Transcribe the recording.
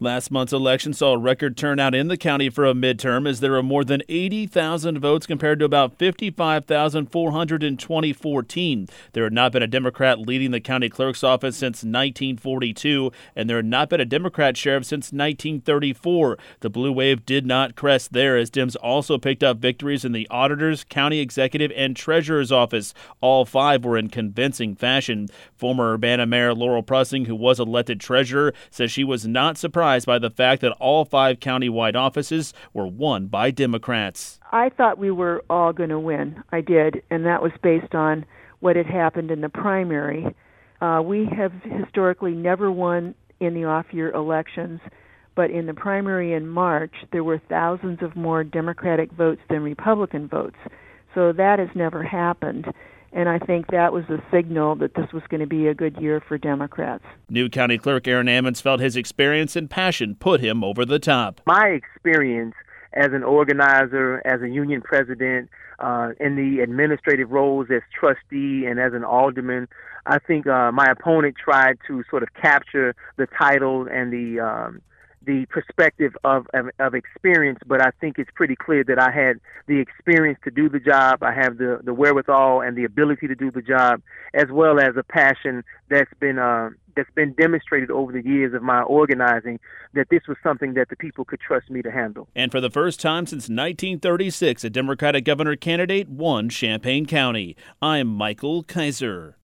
Last month's election saw a record turnout in the county for a midterm as there were more than 80,000 votes compared to about 55,400 in 2014. There had not been a Democrat leading the county clerk's office since 1942, and there had not been a Democrat sheriff since 1934. The blue wave did not crest there as Dems also picked up victories in the auditor's, county executive, and treasurer's office. All five were in convincing fashion. Former Urbana Mayor Laurel Prussing, who was elected treasurer, says she was not surprised surprised by the fact that all five county-wide offices were won by Democrats. I thought we were all going to win. I did, and that was based on what had happened in the primary. Uh, we have historically never won in the off-year elections, but in the primary in March, there were thousands of more Democratic votes than Republican votes. So that has never happened. And I think that was a signal that this was going to be a good year for Democrats. New County Clerk Aaron Ammons felt his experience and passion put him over the top. My experience as an organizer, as a union president, uh, in the administrative roles as trustee and as an alderman, I think uh, my opponent tried to sort of capture the title and the um, the perspective of, of, of experience, but I think it's pretty clear that I had the experience to do the job. I have the the wherewithal and the ability to do the job, as well as a passion that's been uh, that's been demonstrated over the years of my organizing that this was something that the people could trust me to handle. And for the first time since 1936, a Democratic governor candidate won Champaign County. I'm Michael Kaiser.